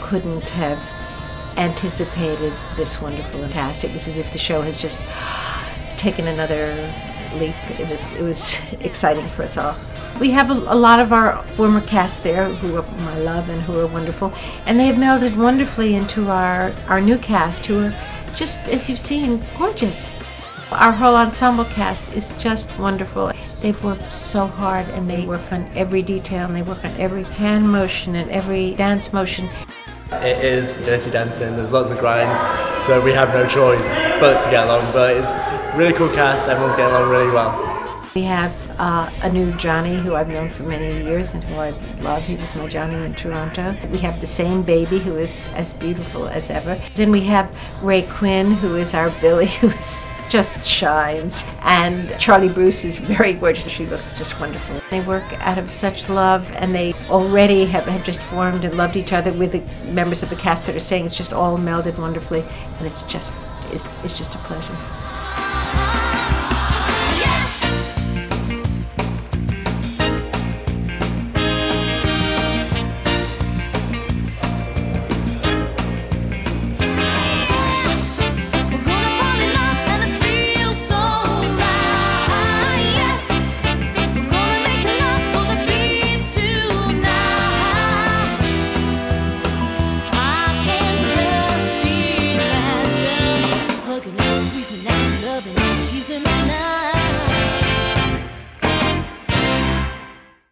couldn't have anticipated this wonderful cast. It was as if the show has just taken another leap. It was it was exciting for us all. We have a, a, lot of our former cast there who are my love and who are wonderful, and they have melded wonderfully into our our new cast who are just as you've seen gorgeous. Our whole ensemble cast is just wonderful. They've worked so hard and they work on every detail and they work on every hand motion and every dance motion. It is dirty dancing, there's lots of grinds, so we have no choice but to get along. But it's really cool cast, everyone's getting along really well. We have uh, a new Johnny who I've known for many years and who I love. He was my Johnny in Toronto. We have the same baby who is as beautiful as ever. Then we have Ray Quinn who is our Billy who is just shines. And Charlie Bruce is very gorgeous. She looks just wonderful. They work out of such love and they already have, have just formed and loved each other with the members of the cast that are staying. It's just all melded wonderfully and it's just it's, it's just a pleasure.